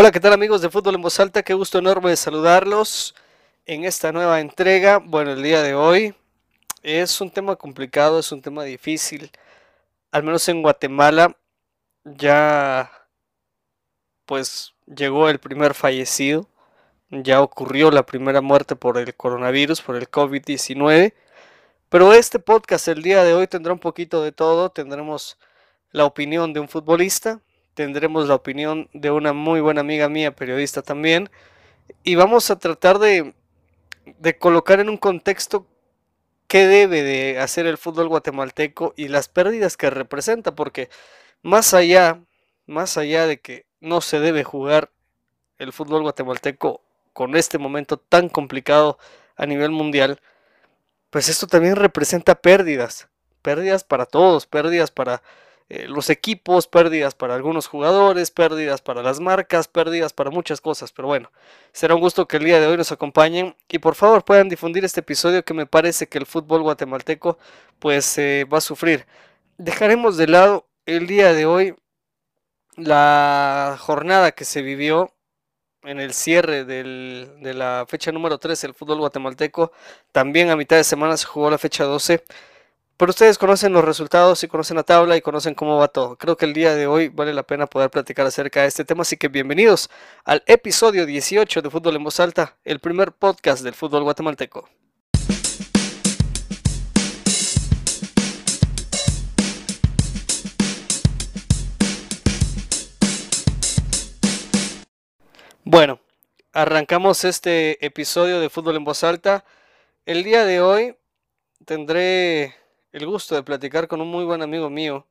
Hola, ¿qué tal amigos de Fútbol en Voz Alta? Qué gusto enorme saludarlos en esta nueva entrega. Bueno, el día de hoy es un tema complicado, es un tema difícil. Al menos en Guatemala ya pues llegó el primer fallecido, ya ocurrió la primera muerte por el coronavirus, por el COVID-19. Pero este podcast el día de hoy tendrá un poquito de todo, tendremos la opinión de un futbolista, tendremos la opinión de una muy buena amiga mía, periodista también, y vamos a tratar de, colocar en un contexto qué debe de hacer el fútbol guatemalteco y las pérdidas que representa, porque más allá, más allá de que no se debe jugar el fútbol guatemalteco con este momento tan complicado a nivel mundial, pues esto también representa pérdidas, pérdidas para todos, pérdidas para eh, los equipos, pérdidas para algunos jugadores, pérdidas para las marcas, pérdidas para muchas cosas. Pero bueno, será un gusto que el día de hoy nos acompañen y por favor puedan difundir este episodio que me parece que el fútbol guatemalteco pues eh, va a sufrir. Dejaremos de lado el día de hoy la jornada que se vivió en el cierre del, de la fecha número 3 del fútbol guatemalteco. También a mitad de semana se jugó la fecha 12. Pero ustedes conocen los resultados y conocen la tabla y conocen cómo va todo. Creo que el día de hoy vale la pena poder platicar acerca de este tema, así que bienvenidos al episodio 18 de Fútbol en Voz Alta, el primer podcast del fútbol guatemalteco. Bueno, arrancamos este episodio de Fútbol en Voz Alta. El día de hoy tendré el gusto de platicar con un muy buen amigo mío.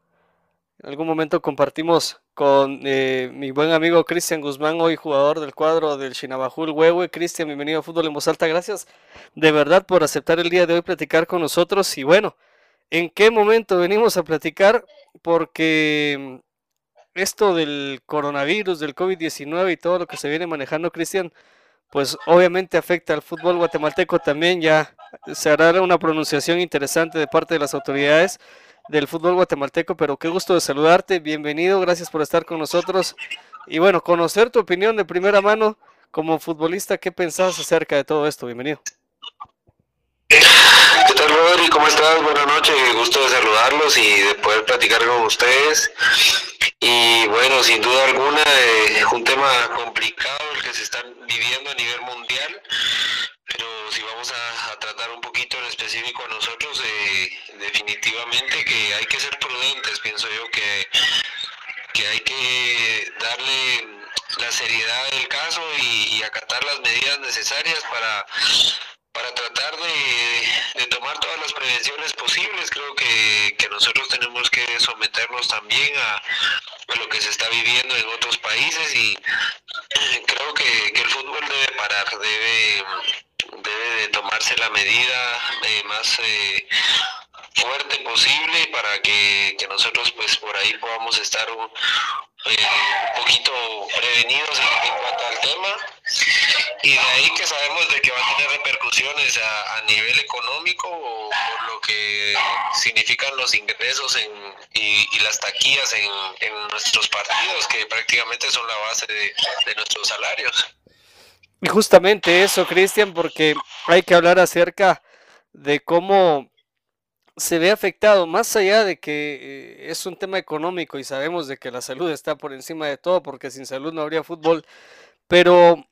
En algún momento compartimos con eh, mi buen amigo Cristian Guzmán, hoy jugador del cuadro del Chinabajul Huehue. Cristian, bienvenido a Fútbol en Voz Alta. Gracias de verdad por aceptar el día de hoy platicar con nosotros. Y bueno, ¿en qué momento venimos a platicar? Porque esto del coronavirus, del COVID-19 y todo lo que se viene manejando, Cristian, pues obviamente afecta al fútbol guatemalteco también. Ya se hará una pronunciación interesante de parte de las autoridades del fútbol guatemalteco, pero qué gusto de saludarte, bienvenido, gracias por estar con nosotros y bueno, conocer tu opinión de primera mano como futbolista, ¿qué pensás acerca de todo esto? Bienvenido. ¿Qué tal, Rodri? ¿Cómo estás? Buenas noches, gusto de saludarlos y de poder platicar con ustedes. Y bueno, sin duda alguna, eh, un tema complicado el que se está viviendo a nivel mundial pero si vamos a, tratar un poquito en específico a nosotros, eh, definitivamente que hay que ser prudentes, pienso yo que, que hay que darle la seriedad del caso y, acatar las medidas necesarias para, para tratar de, tomar todas las prevenciones posibles. Creo que, que nosotros tenemos que someternos también a, lo que se está viviendo en otros países y creo que, que el fútbol debe parar, debe debe de tomarse la medida eh, más eh, fuerte posible para que, nosotros pues por ahí podamos estar un, eh, poquito prevenidos en, cuanto al tema y de ahí que sabemos de que va a tener repercusiones a, nivel económico por lo que significan los ingresos en, y, las taquillas en, en, nuestros partidos que prácticamente son la base de, de nuestros salarios. Y justamente eso, Cristian, porque hay que hablar acerca de cómo se ve afectado, más allá de que eh, es un tema económico y sabemos de que la salud está por encima de todo, porque sin salud no habría fútbol, pero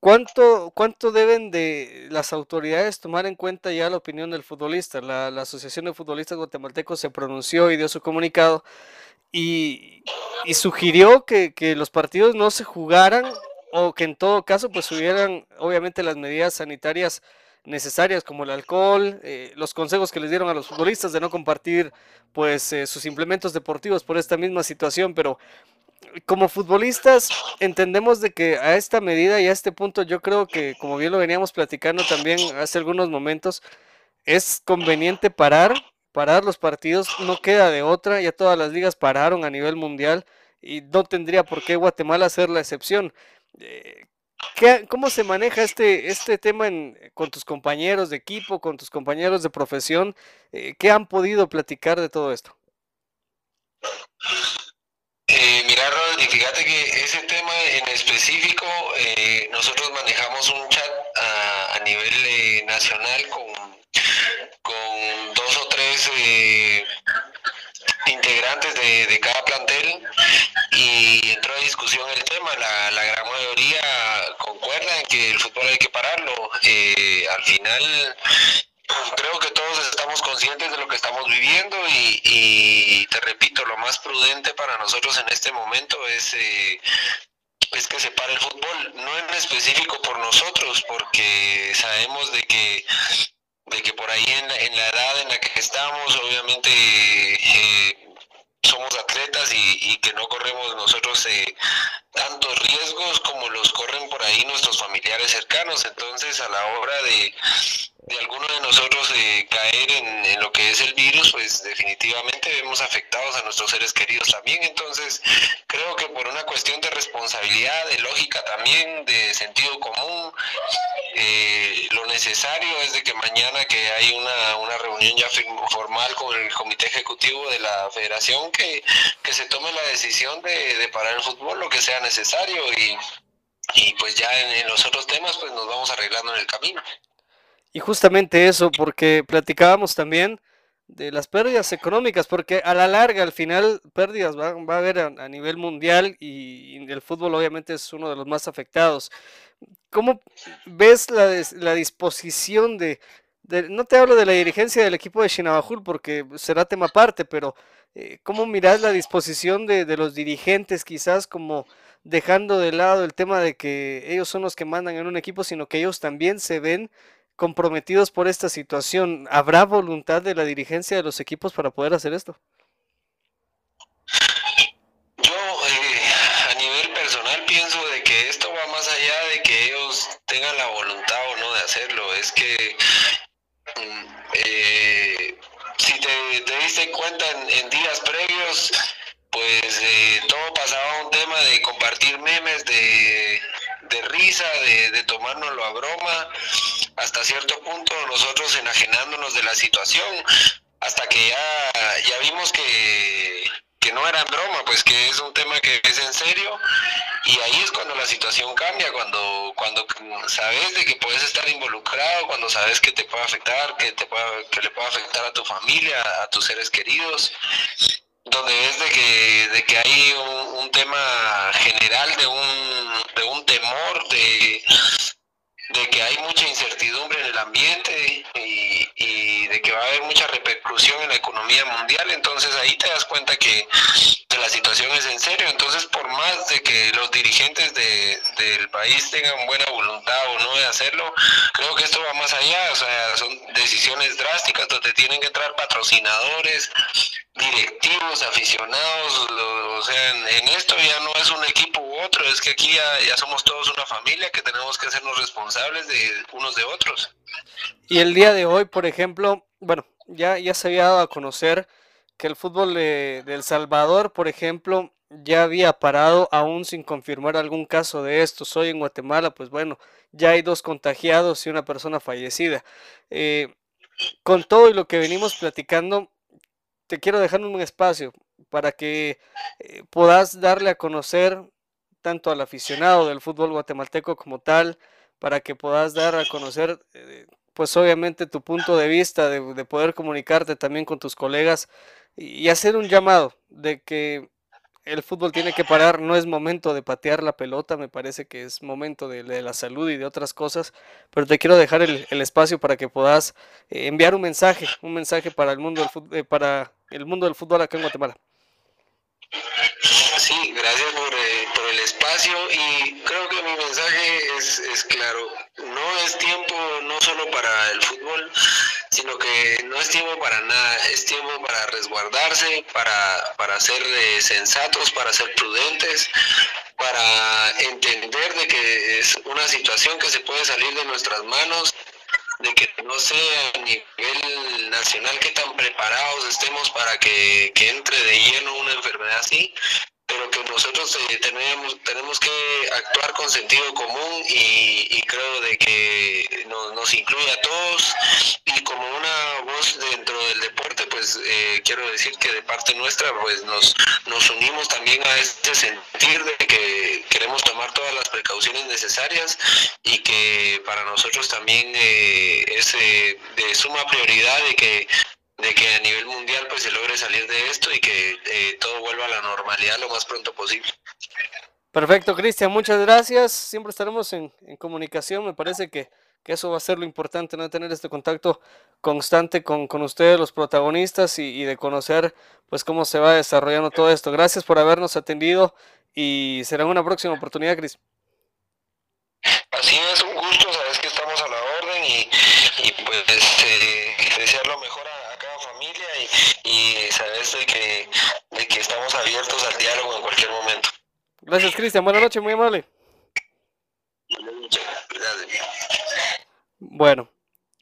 ¿cuánto, cuánto deben de las autoridades tomar en cuenta ya la opinión del futbolista? La, Asociación de Futbolistas Guatemaltecos se pronunció y dio su comunicado y, y sugirió que, que los partidos no se jugaran o que en todo caso pues hubieran obviamente las medidas sanitarias necesarias como el alcohol, eh, los consejos que les dieron a los futbolistas de no compartir pues eh, sus implementos deportivos por esta misma situación, pero como futbolistas entendemos de que a esta medida y a este punto yo creo que como bien lo veníamos platicando también hace algunos momentos es conveniente parar, parar los partidos, no queda de otra, ya todas las ligas pararon a nivel mundial y no tendría por qué Guatemala ser la excepción. Eh, ¿Cómo se maneja este, este tema con tus compañeros de equipo, con tus compañeros de profesión? Eh, ¿Qué han podido platicar de todo esto? Eh, mira, mira, Rodri, fíjate que ese tema en específico, eh, nosotros manejamos un chat a, a nivel eh, nacional con, con dos o tres eh, integrantes de, de, cada plantel y entró a discusión el tema. La, la gran mayoría concuerda en que el fútbol hay que pararlo. Eh, al final creo que todos estamos conscientes de lo que estamos viviendo y, y, te repito, lo más prudente para nosotros en este momento es, eh, es que se pare el fútbol, no en específico por nosotros, porque sabemos de que de que por ahí en en la edad en la que estamos, obviamente somos atletas y, y, que no corremos nosotros eh, tantos riesgos como los corren por ahí nuestros familiares cercanos. Entonces, a la hora de, de alguno de nosotros eh, caer en, en, lo que es el virus, pues definitivamente vemos afectados a nuestros seres queridos también. Entonces, creo que por una cuestión de responsabilidad, de lógica también, de sentido común, eh, lo necesario es de que mañana que hay una, una reunión ya formal con el comité ejecutivo de la federación, que, que se tome la decisión de, de parar el fútbol, lo que sea necesario y, y pues ya en, los otros temas pues nos vamos arreglando en el camino. Y justamente eso, porque platicábamos también de las pérdidas económicas, porque a la larga, al final, pérdidas va, va a haber a, nivel mundial y, el fútbol obviamente es uno de los más afectados. ¿Cómo ves la, la disposición de, no te hablo de la dirigencia del equipo de Chinabajul porque será tema aparte, pero eh, ¿cómo miras la disposición de, de los dirigentes quizás como dejando de lado el tema de que ellos son los que mandan en un equipo, sino que ellos también se ven comprometidos por esta situación. ¿Habrá voluntad de la dirigencia de los equipos para poder hacer esto? Yo, eh, a nivel personal, pienso de que esto va más allá de que ellos tengan la voluntad o no de hacerlo. Es que mm, eh, si te, te, diste cuenta en, días previos, pues eh, todo pasaba un tema de compartir memes, de, de risa, de, de tomárnoslo a broma. Hasta cierto punto nosotros enajenándonos de la situación, hasta que ya, ya vimos que, que no era broma, pues que es un tema que es en serio y ahí es cuando la situación cambia, cuando, cuando sabes de que puedes estar involucrado, cuando sabes que te puede afectar, que, te puede, que le puede afectar a tu familia, a tus seres queridos, donde ves de que, de que hay un, tema general de un, de un temor, de, de que hay mucha incertidumbre en el ambiente y, va a haber mucha repercusión en la economía mundial, entonces ahí te das cuenta que, la situación es en serio, entonces por más de que los dirigentes de, del país tengan buena voluntad o no de hacerlo, creo que esto va más allá, o sea, son decisiones drásticas donde tienen que entrar patrocinadores, directivos, aficionados, o sea, en, esto ya no es un equipo u otro, es que aquí ya, somos todos una familia que tenemos que hacernos responsables de unos de otros. Y el día de hoy, por ejemplo, bueno, ya, ya se había dado a conocer que el fútbol de, El Salvador, por ejemplo, ya había parado aún sin confirmar algún caso de estos. Hoy en Guatemala, pues bueno, ya hay dos contagiados y una persona fallecida. Eh, con todo y lo que venimos platicando, te quiero dejar un espacio para que eh, puedas darle a conocer tanto al aficionado del fútbol guatemalteco como tal, para que puedas dar a conocer, eh, pues obviamente tu punto de vista, de, de, poder comunicarte también con tus colegas y hacer un llamado de que el fútbol tiene que parar, no es momento de patear la pelota, me parece que es momento de, la salud y de otras cosas, pero te quiero dejar el, espacio para que puedas eh, enviar un mensaje, un mensaje para el mundo del fútbol, eh, para el mundo del fútbol acá en Guatemala. Sí, gracias por, y creo que mi mensaje es, claro. No es tiempo no solo para el fútbol, sino que no es tiempo para nada. Es tiempo para resguardarse, para, para ser eh, sensatos, para ser prudentes, para entender de que es una situación que se puede salir de nuestras manos de que no sé a nivel nacional qué tan preparados estemos para que, que entre de lleno una enfermedad así, nosotros eh, tenemos, tenemos que actuar con sentido común y, creo de que nos, nos, incluye a todos. Y como una voz dentro del deporte pues pues eh, quiero decir que de parte nuestra pues nos, nos unimos también a este sentir de que queremos tomar todas las precauciones necesarias y que para nosotros también eh, es eh, de suma prioridad de que de que a nivel mundial pues se logre salir de esto y que todo vuelva a la normalidad lo más pronto posible. Perfecto, Cristian, muchas gracias. Siempre estaremos en, en comunicación. Me parece que que eso va a ser lo importante, no tener este contacto constante con, con ustedes, los protagonistas, y, de conocer pues cómo se va desarrollando todo esto. Gracias por habernos atendido y será una próxima oportunidad, Cris. Así es, un gusto, sabes que estamos a la orden y, pues eh, desear lo mejor a, cada familia y, sabes de que estamos abiertos al diálogo en cualquier momento. Gracias, Cristian. Buenas noches, muy amable. Bueno,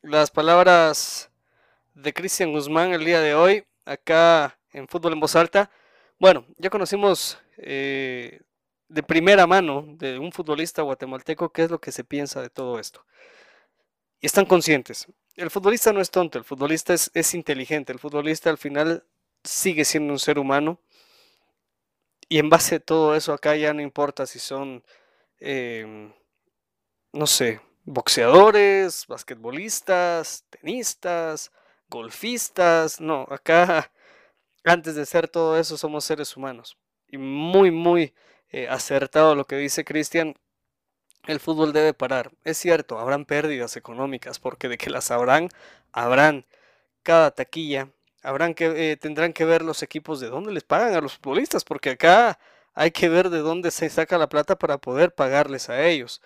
las palabras de Cristian Guzmán el día de hoy, acá en Fútbol en Voz Alta. Bueno, ya conocimos eh, de primera mano de un futbolista guatemalteco qué es lo que se piensa de todo esto. Y están conscientes. El futbolista no es tonto, el futbolista es, inteligente, el futbolista al final sigue siendo un ser humano. Y en base a todo eso acá ya no importa si son, eh, no sé, boxeadores, basquetbolistas, tenistas, golfistas. No, acá antes de ser todo eso somos seres humanos. Y muy, muy eh, acertado lo que dice Cristian. El fútbol debe parar. Es cierto, habrán pérdidas económicas, porque de que las habrán, habrán cada taquilla. Habrán que, eh, tendrán que ver los equipos de dónde les pagan a los futbolistas, porque acá hay que ver de dónde se saca la plata para poder pagarles a ellos.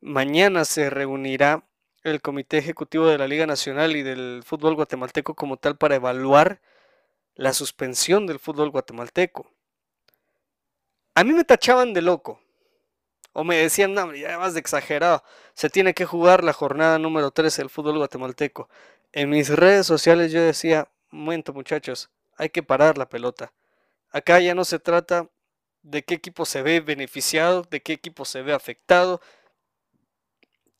Mañana se reunirá el Comité Ejecutivo de la Liga Nacional y del Fútbol Guatemalteco como tal para evaluar la suspensión del fútbol guatemalteco. A mí me tachaban de loco. O me decían, no, ya más de exagerado. Se tiene que jugar la jornada número 13 del fútbol guatemalteco. En mis redes sociales yo decía, momento muchachos, hay que parar la pelota. Acá ya no se trata de qué equipo se ve beneficiado, de qué equipo se ve afectado,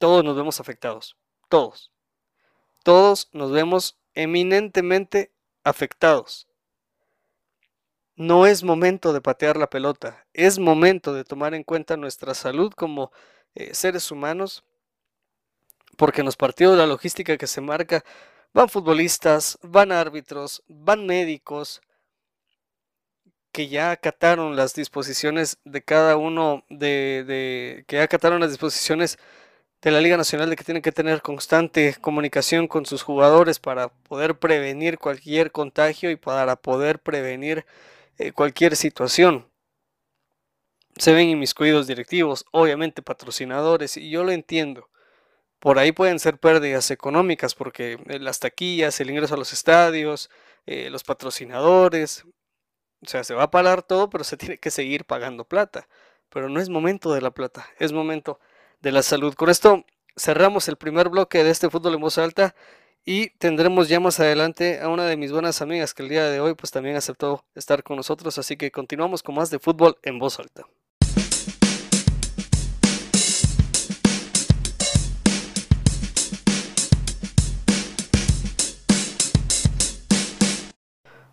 todos nos vemos afectados. Todos. Todos nos vemos eminentemente afectados. No es momento de patear la pelota, es momento de tomar en cuenta nuestra salud como eh, seres humanos, porque en los partidos la logística que se marca van futbolistas, van árbitros, van médicos, que ya acataron las disposiciones de cada uno de, de que acataron las disposiciones de la Liga Nacional de que tienen que tener constante comunicación con sus jugadores para poder prevenir cualquier contagio y para poder prevenir eh, cualquier situación. Se ven inmiscuidos directivos, obviamente patrocinadores, y yo lo entiendo. Por ahí pueden ser pérdidas económicas porque eh, las taquillas, el ingreso a los estadios, eh, los patrocinadores, o sea, se va a parar todo, pero se tiene que seguir pagando plata. Pero no es momento de la plata, es momento de la salud. Con esto cerramos el primer bloque de este fútbol en voz alta y tendremos ya más adelante a una de mis buenas amigas que el día de hoy pues también aceptó estar con nosotros, así que continuamos con más de fútbol en voz alta.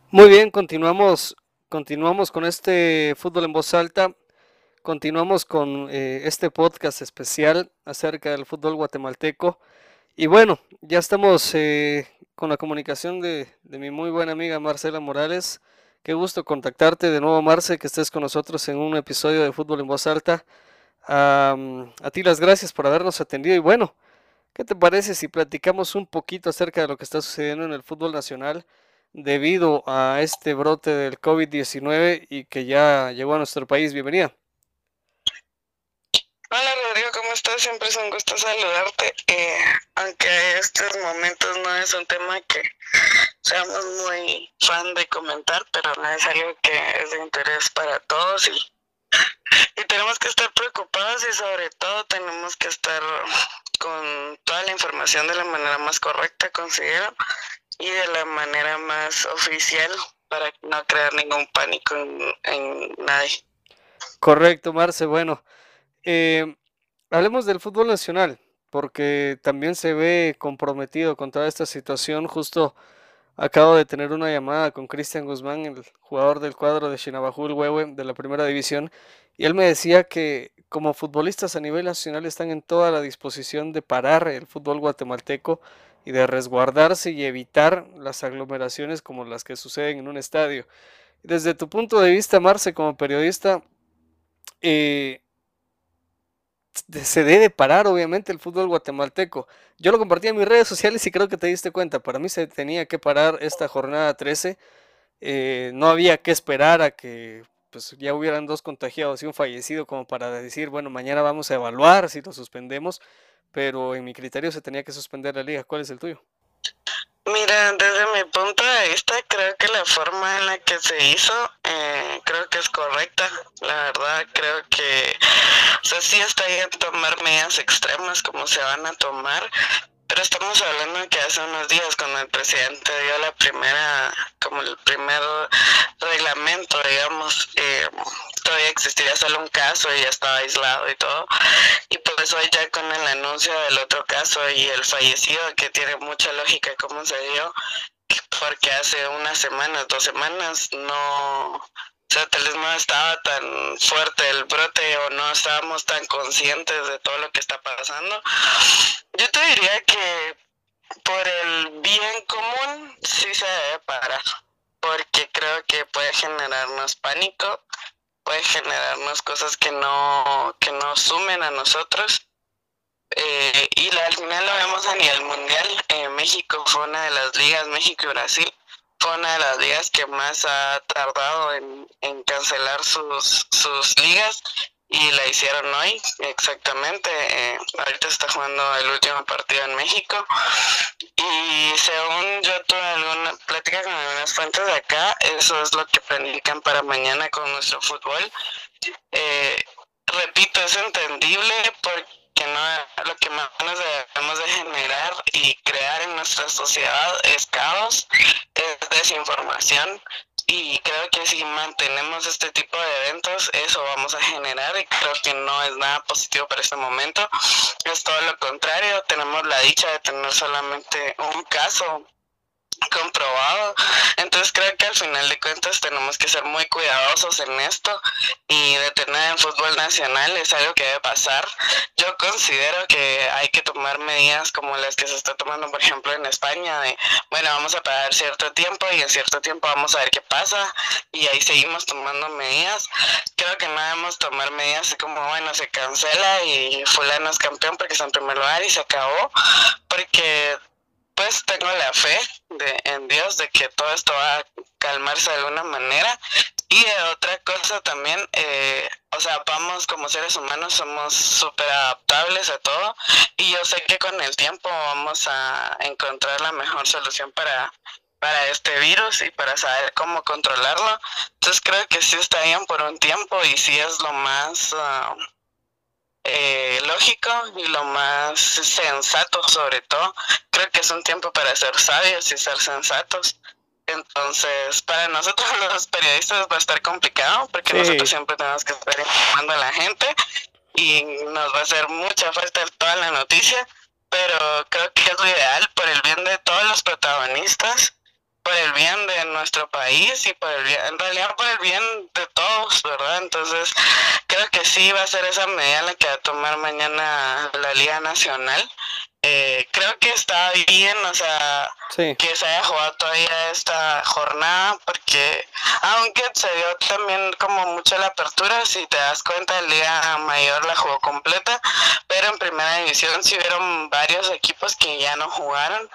Muy bien, continuamos, continuamos con este fútbol en voz alta. Continuamos con eh, este podcast especial acerca del fútbol guatemalteco. Y bueno, ya estamos eh, con la comunicación de, mi muy buena amiga Marcela Morales. Qué gusto contactarte de nuevo, Marce, que estés con nosotros en un episodio de Fútbol en Voz Alta. a ti las gracias por habernos atendido. Y bueno, ¿qué te parece si platicamos un poquito acerca de lo que está sucediendo en el fútbol nacional debido a este brote del COVID-19 y que ya llegó a nuestro país? Bienvenida. Hola Rodrigo, ¿cómo estás? Siempre es un gusto saludarte. Eh, aunque estos momentos no es un tema que seamos muy fan de comentar, pero no es algo que es de interés para todos y, y tenemos que estar preocupados y sobre todo tenemos que estar con toda la información de la manera más correcta, considero, y de la manera más oficial para no crear ningún pánico en, en nadie. Correcto, Marce. Bueno, eh, hablemos del fútbol nacional, porque también se ve comprometido con toda esta situación. Justo Acabo de tener una llamada con Cristian Guzmán, el jugador del cuadro de Chinabajul Huehue de la primera división, y él me decía que como futbolistas a nivel nacional están en toda la disposición de parar el fútbol guatemalteco y de resguardarse y evitar las aglomeraciones como las que suceden en un estadio. Desde tu punto de vista, Marce, como periodista, eh, se debe parar obviamente el fútbol guatemalteco. Yo lo compartí en mis redes sociales y creo que te diste cuenta. Para mí se tenía que parar esta jornada 13. Eh, no había que esperar a que pues, ya hubieran dos contagiados y un fallecido como para decir, bueno, mañana vamos a evaluar si lo suspendemos. Pero en mi criterio se tenía que suspender la liga. ¿Cuál es el tuyo? Mira, desde mi punto de vista, creo que la forma en la que se hizo, eh, creo que es correcta. La verdad, creo que, o sea, sí está bien tomar medidas extremas como se van a tomar, pero estamos hablando que hace unos días cuando el presidente dio la primera, como el primer reglamento, digamos, eh, todavía existiría solo un caso y ya estaba aislado y todo. Y pues hoy ya con el anuncio del otro caso y el fallecido, que tiene mucha lógica cómo se dio, porque hace unas semanas, dos semanas, no, o sea, tal vez no estaba tan fuerte el brote o no estábamos tan conscientes de todo lo que está pasando. Yo te diría que por el bien común sí se debe parar, porque creo que puede generarnos pánico puede generarnos cosas que no, que no sumen a nosotros. Eh, y al final lo vemos a nivel mundial. Eh, México fue una de las ligas, México y Brasil, fue una de las ligas que más ha tardado en, en cancelar sus, sus ligas y la hicieron hoy, exactamente. Eh, ahorita está jugando el último partido en México. Y según yo tuve alguna plática con algunas fuentes de acá, eso es lo que planifican para mañana con nuestro fútbol. Eh, repito, es entendible porque no lo que más nos debemos de generar y crear en nuestra sociedad es caos, es desinformación, y creo que si mantenemos este tipo de eventos, eso vamos a generar y creo que no es nada positivo para este momento. Es todo lo contrario, tenemos la dicha de tener solamente un caso comprobado. Entonces creo que al final de cuentas tenemos que ser muy cuidadosos en esto y detener el fútbol nacional es algo que debe pasar. Yo considero que hay que tomar medidas como las que se está tomando, por ejemplo, en España, de, bueno, vamos a parar cierto tiempo y en cierto tiempo vamos a ver qué pasa y ahí seguimos tomando medidas. Creo que no debemos tomar medidas como, bueno, se cancela y fulano es campeón porque está en primer lugar y se acabó, porque pues tengo la fe de, en Dios de que todo esto va a calmarse de alguna manera. Y otra cosa también, eh, o sea, vamos como seres humanos, somos súper adaptables a todo y yo sé que con el tiempo vamos a encontrar la mejor solución para, para este virus y para saber cómo controlarlo. Entonces creo que sí está bien por un tiempo y sí es lo más... Ah, eh, lógico y lo más sensato sobre todo. Creo que es un tiempo para ser sabios y ser sensatos. Entonces, para nosotros los periodistas va a estar complicado porque nosotros siempre tenemos que estar informando a la gente y nos va a hacer mucha falta toda la noticia, pero creo que es lo ideal por el bien de todos los protagonistas por el bien de nuestro país y por el bien, en realidad por el bien de todos, ¿verdad? Entonces, creo que sí va a ser esa medida la que va a tomar mañana la Liga Nacional. Eh, creo que está bien, o sea, que se haya jugado todavía esta jornada, porque aunque se dio también como mucho la apertura, si te das cuenta, la Liga Mayor la jugó completa, pero en primera división sí hubieron varios equipos que ya no jugaron.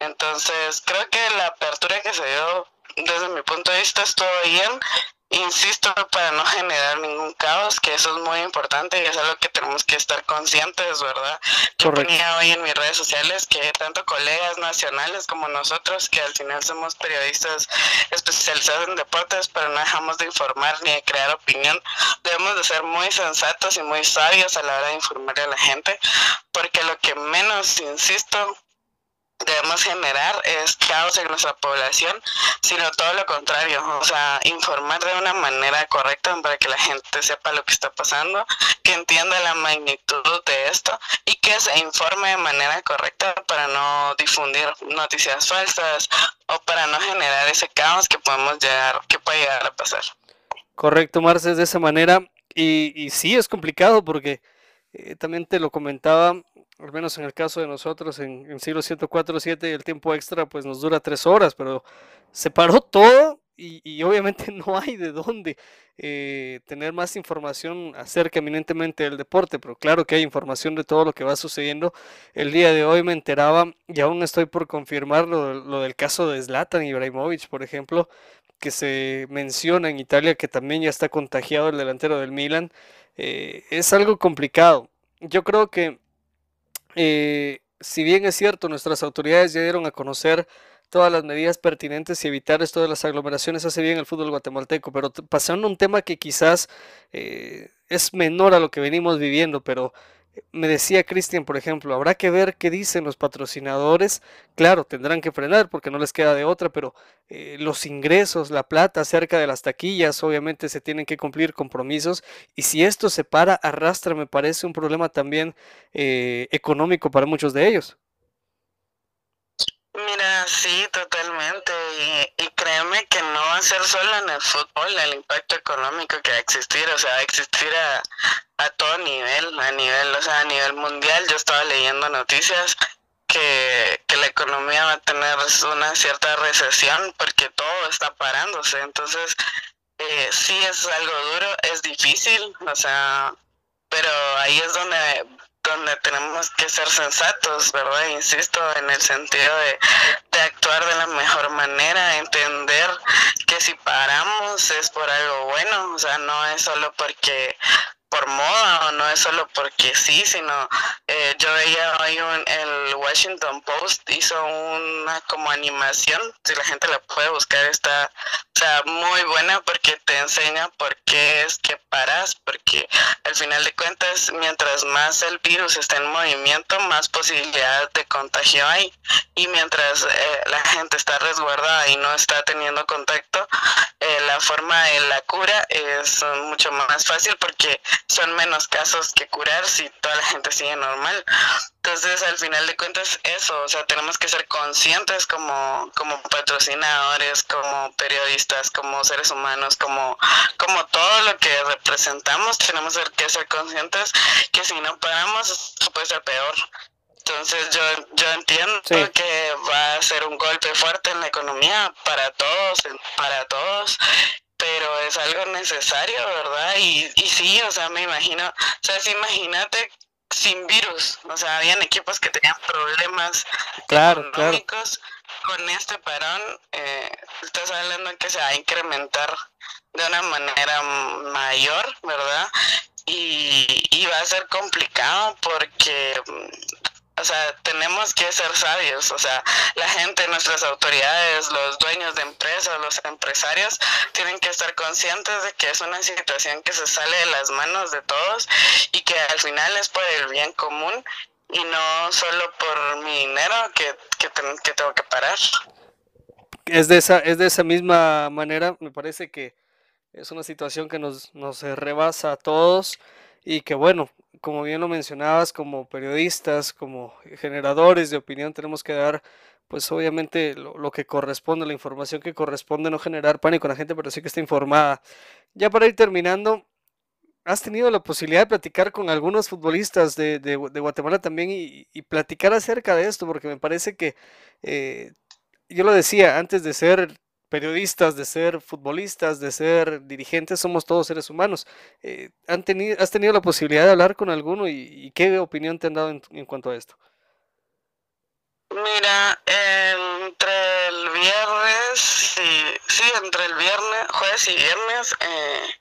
Entonces, creo que la apertura que se dio desde mi punto de vista estuvo bien. Insisto, para no generar ningún caos, que eso es muy importante y es algo que tenemos que estar conscientes, ¿verdad? Yo ponía hoy en mis redes sociales que tanto colegas nacionales como nosotros, que al final somos periodistas especializados en deportes, pero no dejamos de informar ni de crear opinión, debemos de ser muy sensatos y muy sabios a la hora de informar a la gente, porque lo que menos, insisto, debemos generar es caos en nuestra población, sino todo lo contrario, o sea, informar de una manera correcta para que la gente sepa lo que está pasando, que entienda la magnitud de esto y que se informe de manera correcta para no difundir noticias falsas o para no generar ese caos que podemos llegar, que puede llegar a pasar. Correcto, Marce, de esa manera. Y, y sí, es complicado porque eh, también te lo comentaba, al menos en el caso de nosotros, en, en siglo 104.7 el tiempo extra pues nos dura tres horas, pero se paró todo y, obviamente no hay de dónde eh, tener más información acerca eminentemente del deporte, pero claro que hay información de todo lo que va sucediendo. El día de hoy me enteraba y aún estoy por confirmar lo, lo del caso de Zlatan Ibrahimovic, por ejemplo, que se menciona en Italia que también ya está contagiado el delantero del Milan. Eh, es algo complicado. Yo creo que eh, si bien es cierto, nuestras autoridades ya dieron a conocer todas las medidas pertinentes y evitar esto de las aglomeraciones hace bien el fútbol guatemalteco, pero pasando a un tema que quizás eh, es menor a lo que venimos viviendo, pero me decía Cristian, por ejemplo, habrá que ver qué dicen los patrocinadores. Claro, tendrán que frenar porque no les queda de otra, pero eh, los ingresos, la plata cerca de las taquillas, obviamente se tienen que cumplir compromisos. Y si esto se para, arrastra, me parece un problema también eh, económico para muchos de ellos. Mira, sí, totalmente. Y, créeme que no va a ser solo en el fútbol el impacto económico que va a existir, o sea, va a existir a, a todo nivel, a nivel, o sea, a nivel mundial. Yo estaba leyendo noticias que, que la economía va a tener una cierta recesión porque todo está parándose. Entonces, eh, sí es algo duro, es difícil, o sea, pero ahí es donde donde tenemos que ser sensatos, ¿verdad? Insisto, en el sentido de, de, actuar de la mejor manera, entender que si paramos es por algo bueno, o sea, no es solo porque por moda o no es solo porque sí, sino eh, yo veía hoy un, el Washington Post hizo una como animación, si la gente la puede buscar está o sea, muy buena porque te enseña por qué es que paras, porque al final de cuentas mientras más el virus está en movimiento, más posibilidades de contagio hay. Y mientras eh, la gente está resguardada y no está teniendo contacto, eh, la forma de la cura es mucho más fácil porque son menos casos que curar si toda la gente sigue normal. Entonces, al final de cuentas, eso, o sea, tenemos que ser conscientes como, como patrocinadores, como periodistas, como seres humanos, como, como todo lo que representamos, tenemos que ser conscientes que si no paramos, esto puede ser peor. Entonces yo, yo entiendo sí. que va a ser un golpe fuerte en la economía para todos, para todos, pero es algo necesario, ¿verdad? Y, y sí, o sea, me imagino, o sea, sí, imagínate sin virus, o sea, habían equipos que tenían problemas claro, económicos. Claro. Con este parón, eh, estás hablando que se va a incrementar de una manera mayor, ¿verdad? Y, y va a ser complicado porque o sea, tenemos que ser sabios, o sea, la gente, nuestras autoridades, los dueños de empresas, los empresarios, tienen que estar conscientes de que es una situación que se sale de las manos de todos y que al final es por el bien común y no solo por mi dinero que, que, tengo que parar. Es de, esa, es de esa misma manera, me parece que es una situación que nos, nos rebasa a todos y que bueno, como bien lo mencionabas, como periodistas, como generadores de opinión, tenemos que dar, pues obviamente, lo, que corresponde, la información que corresponde, no generar pánico en la gente, pero sí que esté informada. Ya para ir terminando, has tenido la posibilidad de platicar con algunos futbolistas de, de, Guatemala también y, y, platicar acerca de esto, porque me parece que, eh, yo lo decía, antes de ser periodistas, de ser futbolistas, de ser dirigentes, somos todos seres humanos. Eh, ¿han tenido, ¿Has tenido la posibilidad de hablar con alguno y, y qué opinión te han dado en, en, cuanto a esto? Mira, entre el viernes, sí, sí, entre el viernes, jueves y viernes, eh,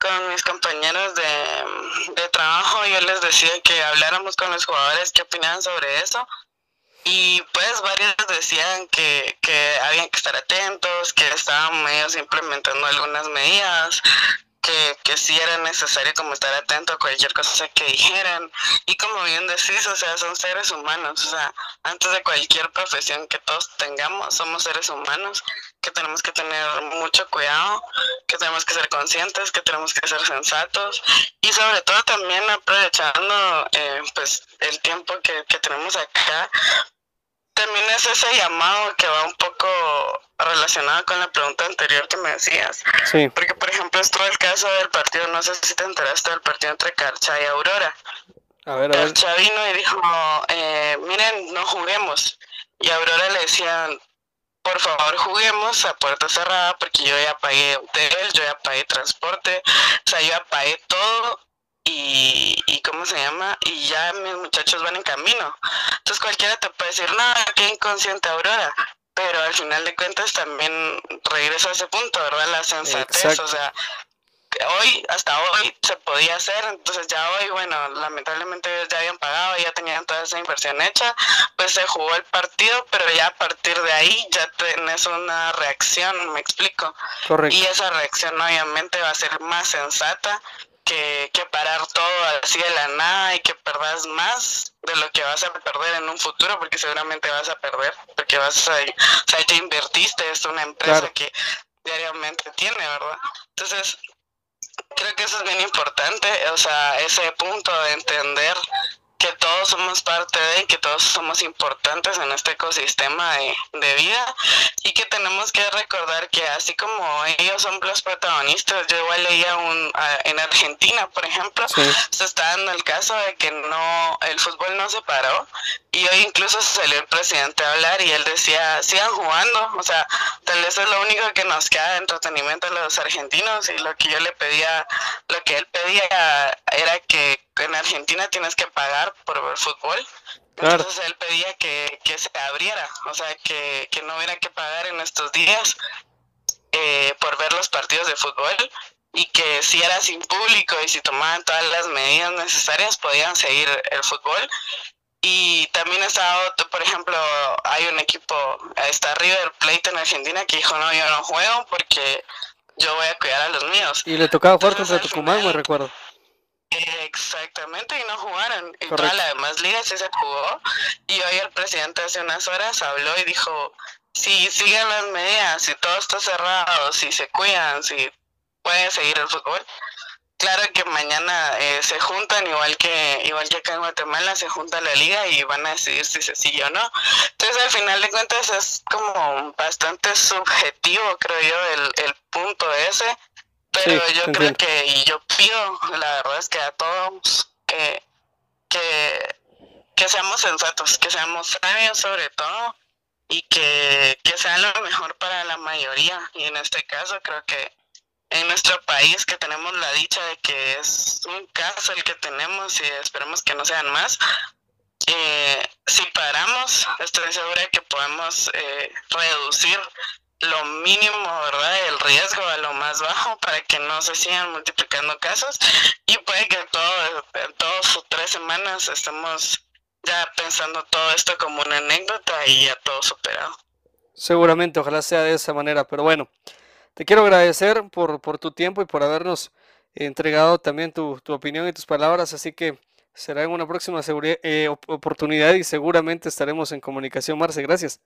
con mis compañeros de, de trabajo, yo les decía que habláramos con los jugadores qué opinaban sobre eso y pues varios decían que, que habían que estar atentos, que estaban medios implementando algunas medidas, que, que sí era necesario como estar atento a cualquier cosa que dijeran. Y como bien decís, o sea, son seres humanos, o sea, antes de cualquier profesión que todos tengamos, somos seres humanos, que tenemos que tener mucho cuidado, que tenemos que ser conscientes, que tenemos que ser sensatos y sobre todo también aprovechando eh, pues el tiempo que, que tenemos acá también es ese llamado que va un poco relacionado con la pregunta anterior que me decías. Sí. Porque, por ejemplo, estuvo el caso del partido, no sé si te enteraste del partido entre Carcha y Aurora. A ver, a ver. Carcha vino y dijo, eh, miren, no juguemos. Y a Aurora le decían, por favor juguemos a puerta cerrada porque yo ya pagué hotel, yo ya pagué transporte, o sea, yo ya pagué todo y, y ¿cómo se llama? Y ya mis muchachos van en camino. Entonces cualquiera te puede decir, no, qué inconsciente Aurora. Pero al final de cuentas también regreso a ese punto, ¿verdad? La sensatez, Exacto. o sea, hoy, hasta hoy se podía hacer, entonces ya hoy, bueno, lamentablemente ellos ya habían pagado, ya tenían toda esa inversión hecha, pues se jugó el partido, pero ya a partir de ahí ya tenés una reacción, me explico. Correcto. Y esa reacción obviamente va a ser más sensata que, que parar todo así de la nada y que perdas más de lo que vas a perder en un futuro, porque seguramente vas a perder, porque vas a, o sea, ya invertiste, es una empresa Claro. que diariamente tiene, ¿verdad? Entonces, creo que eso es bien importante, o sea, ese punto de entender que todos somos parte de, que todos somos importantes en este ecosistema de, de vida y que tenemos que recordar que así como ellos son los protagonistas, yo igual leía un, a- en Argentina, por ejemplo, Sí. se está dando el caso de que no, el fútbol no se paró y hoy incluso salió el presidente a hablar y él decía, sigan jugando, o sea, tal vez es lo único que nos queda de entretenimiento a los argentinos y lo que yo le pedía, lo que él pedía era que en Argentina tienes que pagar por ver fútbol. Claro. Entonces él pedía que, que se abriera, o sea, que, que no hubiera que pagar en estos días eh, por ver los partidos de fútbol y que si era sin público y si tomaban todas las medidas necesarias podían seguir el fútbol. Y también está otro, por ejemplo, hay un equipo, está River Plate en Argentina que dijo, no, yo no juego porque yo voy a cuidar a los míos. Y le tocaba jugar Entonces, contra Tucumán, me recuerdo. Exactamente, y no jugaron. Y Correcto. toda la demás liga sí se jugó. Y hoy el presidente hace unas horas habló y dijo, si siguen las medidas, si todo está cerrado, si se cuidan, si pueden seguir el fútbol. Claro que mañana eh, se juntan, igual que igual que acá en Guatemala, se junta la liga y van a decidir si se sigue o no. Entonces, al final de cuentas, es como bastante subjetivo, creo yo, el, el punto ese. Pero Sí, yo creo que, y yo pido, la verdad es que a todos, que, que, que seamos sensatos, que seamos sabios sobre todo, y que, que sea lo mejor para la mayoría. Y en este caso, creo que en nuestro país que tenemos la dicha de que es un caso el que tenemos y esperemos que no sean más. Eh, si paramos, estoy segura que podemos eh, reducir lo mínimo, ¿verdad? El riesgo a lo más bajo para que no se sigan multiplicando casos y puede que todo, dos o tres semanas estemos ya pensando todo esto como una anécdota y ya todo superado. Seguramente, ojalá sea de esa manera. Pero bueno, te quiero agradecer por, por tu tiempo y por habernos entregado también tu, tu opinión y tus palabras. Así que será en una próxima eh, op- oportunidad y seguramente estaremos en comunicación, Marce. Gracias.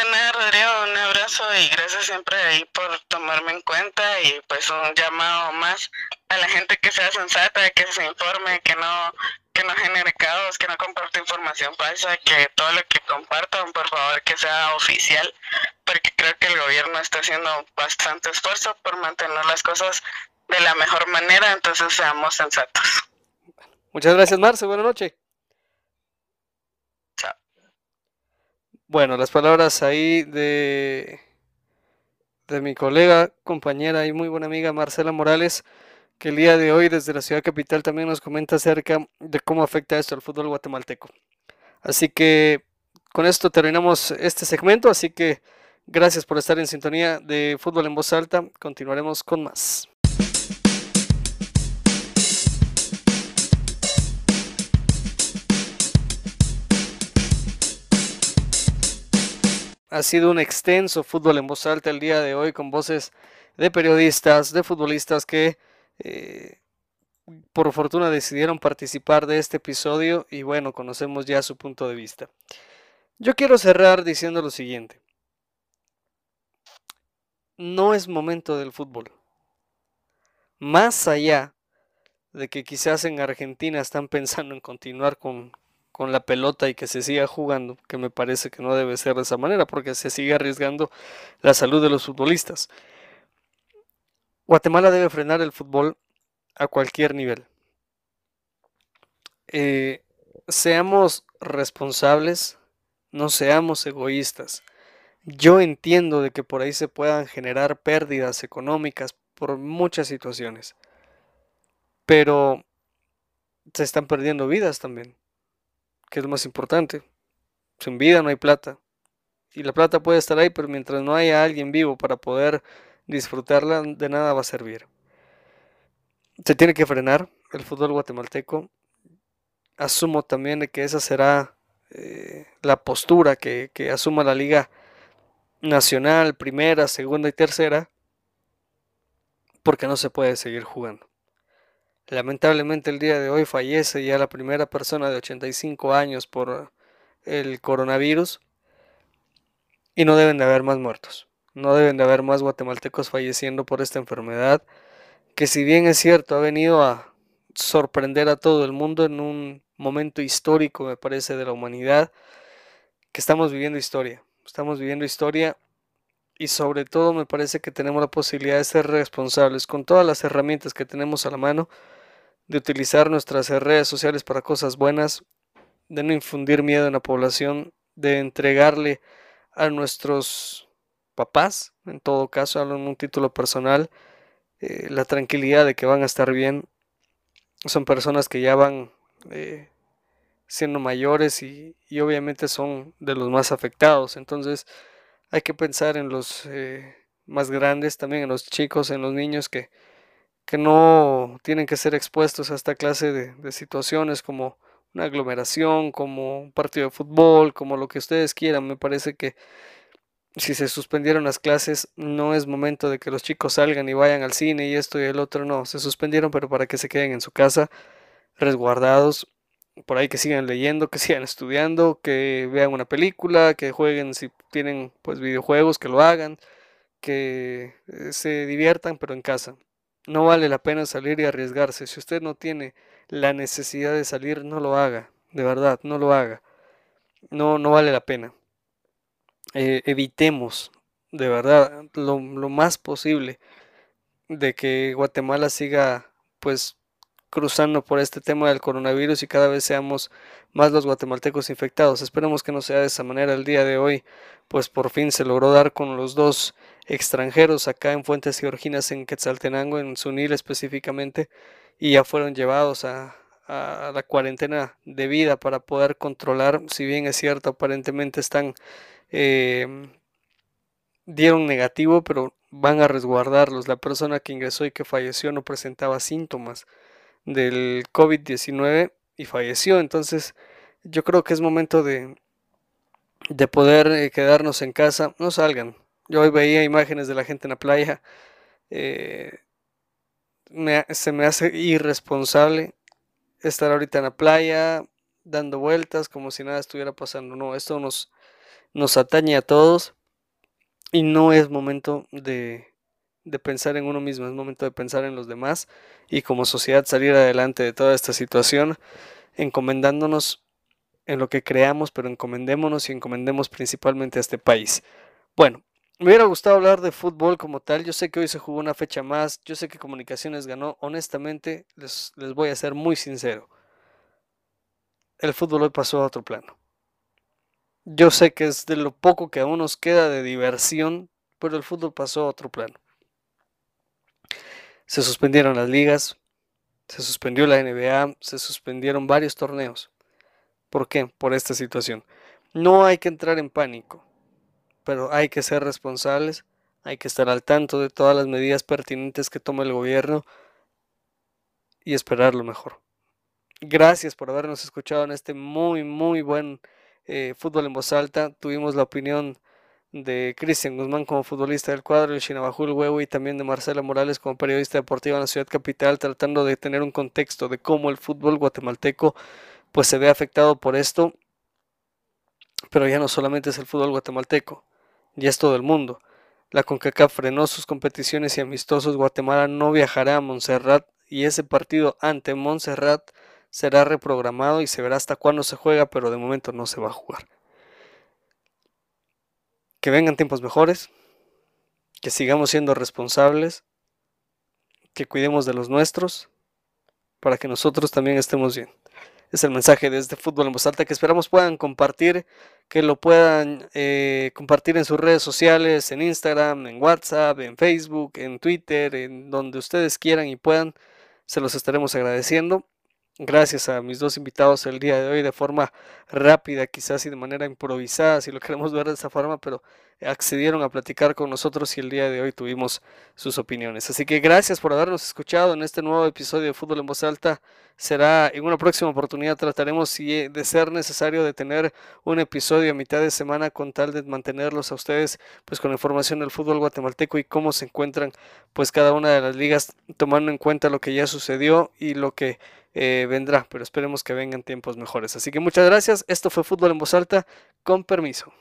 De nada, Rodrigo, un abrazo y gracias siempre ahí por tomarme en cuenta y pues un llamado más a la gente que sea sensata, que se informe, que no que no genere caos, que no comparte información falsa, que todo lo que compartan, por favor, que sea oficial, porque creo que el gobierno está haciendo bastante esfuerzo por mantener las cosas de la mejor manera, entonces seamos sensatos. Muchas gracias, Marce. Buenas noches. Bueno, las palabras ahí de, de mi colega, compañera y muy buena amiga Marcela Morales, que el día de hoy desde la ciudad capital también nos comenta acerca de cómo afecta esto al fútbol guatemalteco. Así que con esto terminamos este segmento, así que gracias por estar en sintonía de Fútbol en Voz Alta. Continuaremos con más. Ha sido un extenso fútbol en voz alta el día de hoy con voces de periodistas, de futbolistas que eh, por fortuna decidieron participar de este episodio y bueno, conocemos ya su punto de vista. Yo quiero cerrar diciendo lo siguiente. No es momento del fútbol. Más allá de que quizás en Argentina están pensando en continuar con, con la pelota y que se siga jugando, que me parece que no debe ser de esa manera porque se sigue arriesgando la salud de los futbolistas. Guatemala debe frenar el fútbol a cualquier nivel. Eh, seamos responsables, no seamos egoístas. Yo entiendo de que por ahí se puedan generar pérdidas económicas por muchas situaciones, pero se están perdiendo vidas también, que es lo más importante. Sin vida no hay plata. Y la plata puede estar ahí, pero mientras no haya alguien vivo para poder disfrutarla, de nada va a servir. Se tiene que frenar el fútbol guatemalteco. Asumo también que esa será eh, la postura que asuma la liga nacional, primera, segunda y tercera, porque no se puede seguir jugando. Lamentablemente el día de hoy fallece ya la primera persona de 85 años por el coronavirus y no deben de haber más muertos. No deben de haber más guatemaltecos falleciendo por esta enfermedad que si bien es cierto ha venido a sorprender a todo el mundo en un momento histórico, me parece, de la humanidad, que estamos viviendo historia. Estamos viviendo historia y sobre todo me parece que tenemos la posibilidad de ser responsables con todas las herramientas que tenemos a la mano, de utilizar nuestras redes sociales para cosas buenas, de no infundir miedo en la población, de entregarle a nuestros papás, en todo caso, en un título personal, eh, la tranquilidad de que van a estar bien. Son personas que ya van eh, siendo mayores y, obviamente son de los más afectados. Entonces hay que pensar en los eh, más grandes, también en los chicos, en los niños que, que no tienen que ser expuestos a esta clase de, situaciones como una aglomeración, como un partido de fútbol, como lo que ustedes quieran. Me parece que si se suspendieron las clases, no es momento de que los chicos salgan y vayan al cine y esto y el otro, no, se suspendieron, pero para que se queden en su casa, resguardados, por ahí que sigan leyendo, que sigan estudiando, que vean una película, que jueguen si tienen pues videojuegos, que lo hagan, que eh, se diviertan, pero en casa. No vale la pena salir y arriesgarse. Si usted no tiene la necesidad de salir, no lo haga, de verdad, no lo haga. No, no vale la pena. Eh, evitemos de verdad lo, más posible de que Guatemala siga pues cruzando por este tema del coronavirus y cada vez seamos más los guatemaltecos infectados. Esperemos que no sea de esa manera el día de hoy, pues por fin se logró dar con los dos extranjeros acá en Fuentes Georginas en Quetzaltenango, en Sunil específicamente, y ya fueron llevados a, a la cuarentena debida para poder controlar, si bien es cierto, aparentemente están Em, dieron negativo, pero van a resguardarlos. La persona que ingresó y que falleció no presentaba síntomas del COVID-19 y falleció. Entonces, yo creo que es momento de, de poder eh, quedarnos en casa. No salgan. Yo hoy veía imágenes de la gente en la playa. Eh, se me hace irresponsable estar ahorita en la playa dando vueltas como si nada estuviera pasando. No, esto nos nos atañe a todos y no es momento de, pensar en uno mismo, es momento de pensar en los demás y como sociedad salir adelante de toda esta situación, encomendándonos en lo que creamos, pero encomendémonos y encomendemos principalmente a este país. Bueno, me hubiera gustado hablar de fútbol como tal, yo sé que hoy se jugó una fecha más, yo sé que Comunicaciones ganó, honestamente les, les voy a ser muy sincero, el fútbol hoy pasó a otro plano. Yo sé que es de lo poco que aún nos queda de diversión, pero el fútbol pasó a otro plano. Se suspendieron las ligas, se suspendió la NBA, se suspendieron varios torneos. ¿Por qué? Por esta situación. No hay que entrar en pánico, pero hay que ser responsables, hay que estar al tanto de todas las medidas pertinentes que toma el gobierno y esperar lo mejor. Gracias por habernos escuchado en este muy, muy buen eh, fútbol en voz alta. Tuvimos la opinión de Cristian Guzmán como futbolista del cuadro, de Shinabajul Huevo y también de Marcela Morales como periodista deportiva en la ciudad capital, tratando de tener un contexto de cómo el fútbol guatemalteco pues se ve afectado por esto, pero ya no solamente es el fútbol guatemalteco, ya es todo el mundo. La CONCACAF frenó sus competiciones y amistosos. Guatemala no viajará a Montserrat y ese partido ante Montserrat será reprogramado y se verá hasta cuándo se juega, pero de momento no se va a jugar. Que vengan tiempos mejores, que sigamos siendo responsables, que cuidemos de los nuestros, para que nosotros también estemos bien es el mensaje de este Fútbol en Voz Alta que esperamos puedan compartir, que lo puedan eh, compartir en sus redes sociales, en Instagram, en WhatsApp, en Facebook, en Twitter, en donde ustedes quieran y puedan. Se los estaremos agradeciendo. Gracias a mis dos invitados el día de hoy de forma rápida, quizás y de manera improvisada, si lo queremos ver de esa forma, pero accedieron a platicar con nosotros y el día de hoy tuvimos sus opiniones. Así que gracias por habernos escuchado en este nuevo episodio de Fútbol en Voz Alta. Será en una próxima oportunidad trataremos si de ser necesario de tener un episodio a mitad de semana con tal de mantenerlos a ustedes pues con información del fútbol guatemalteco y cómo se encuentran pues cada una de las ligas tomando en cuenta lo que ya sucedió y lo que eh, vendrá, pero esperemos que vengan tiempos mejores. Así que muchas gracias. Esto fue Fútbol en Voz Alta. Con permiso.